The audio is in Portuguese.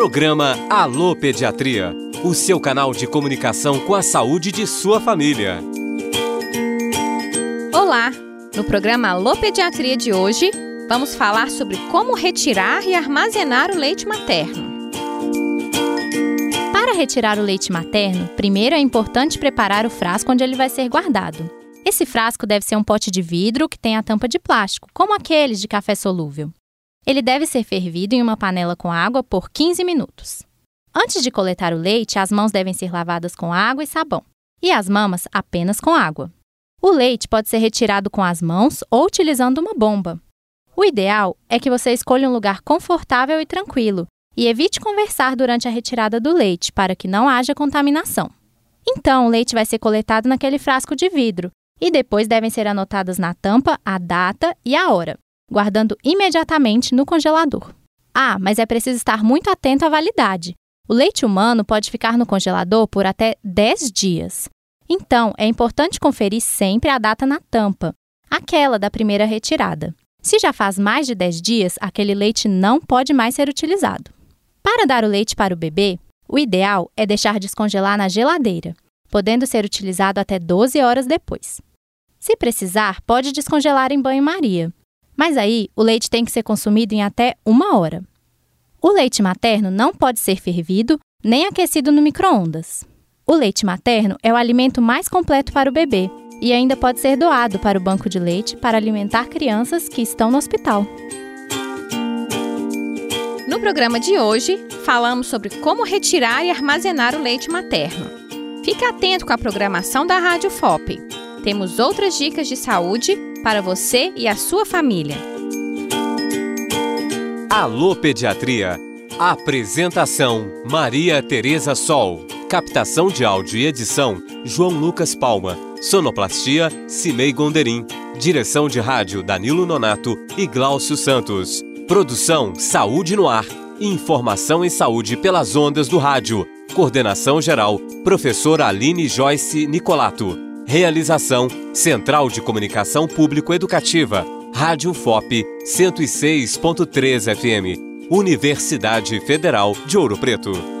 Programa Alô Pediatria, o seu canal de comunicação com a saúde de sua família. Olá! No programa Alô Pediatria de hoje, vamos falar sobre como retirar e armazenar o leite materno. Para retirar o leite materno, primeiro é importante preparar o frasco onde ele vai ser guardado. Esse frasco deve ser um pote de vidro que tem a tampa de plástico, como aqueles de café solúvel. Ele deve ser fervido em uma panela com água por 15 minutos. Antes de coletar o leite, as mãos devem ser lavadas com água e sabão, e as mamas apenas com água. O leite pode ser retirado com as mãos ou utilizando uma bomba. O ideal é que você escolha um lugar confortável e tranquilo e evite conversar durante a retirada do leite para que não haja contaminação. Então, o leite vai ser coletado naquele frasco de vidro e depois devem ser anotadas na tampa a data e a hora, guardando imediatamente no congelador. Ah, mas é preciso estar muito atento à validade. O leite humano pode ficar no congelador por até 10 dias. Então, é importante conferir sempre a data na tampa, aquela da primeira retirada. Se já faz mais de 10 dias, aquele leite não pode mais ser utilizado. Para dar o leite para o bebê, o ideal é deixar descongelar na geladeira, podendo ser utilizado até 12 horas depois. Se precisar, pode descongelar em banho-maria. Mas aí, o leite tem que ser consumido em até uma hora. O leite materno não pode ser fervido nem aquecido no micro-ondas. O leite materno é o alimento mais completo para o bebê e ainda pode ser doado para o banco de leite para alimentar crianças que estão no hospital. No programa de hoje, falamos sobre como retirar e armazenar o leite materno. Fique atento com a programação da Rádio FOP temos outras dicas de saúde para você e a sua família. Alô Pediatria. Apresentação: Maria Tereza Sol. Captação de áudio e edição: João Lucas Palma. Sonoplastia: Cimei Gonderim. Direção de rádio: Danilo Nonato e Gláucio Santos. Produção: Saúde no Ar. Informação em saúde pelas ondas do rádio. Coordenação geral: Professora Aline Joyce Nicolato. Realização: Central de Comunicação Público Educativa, Rádio FOP 106.3 FM, Universidade Federal de Ouro Preto.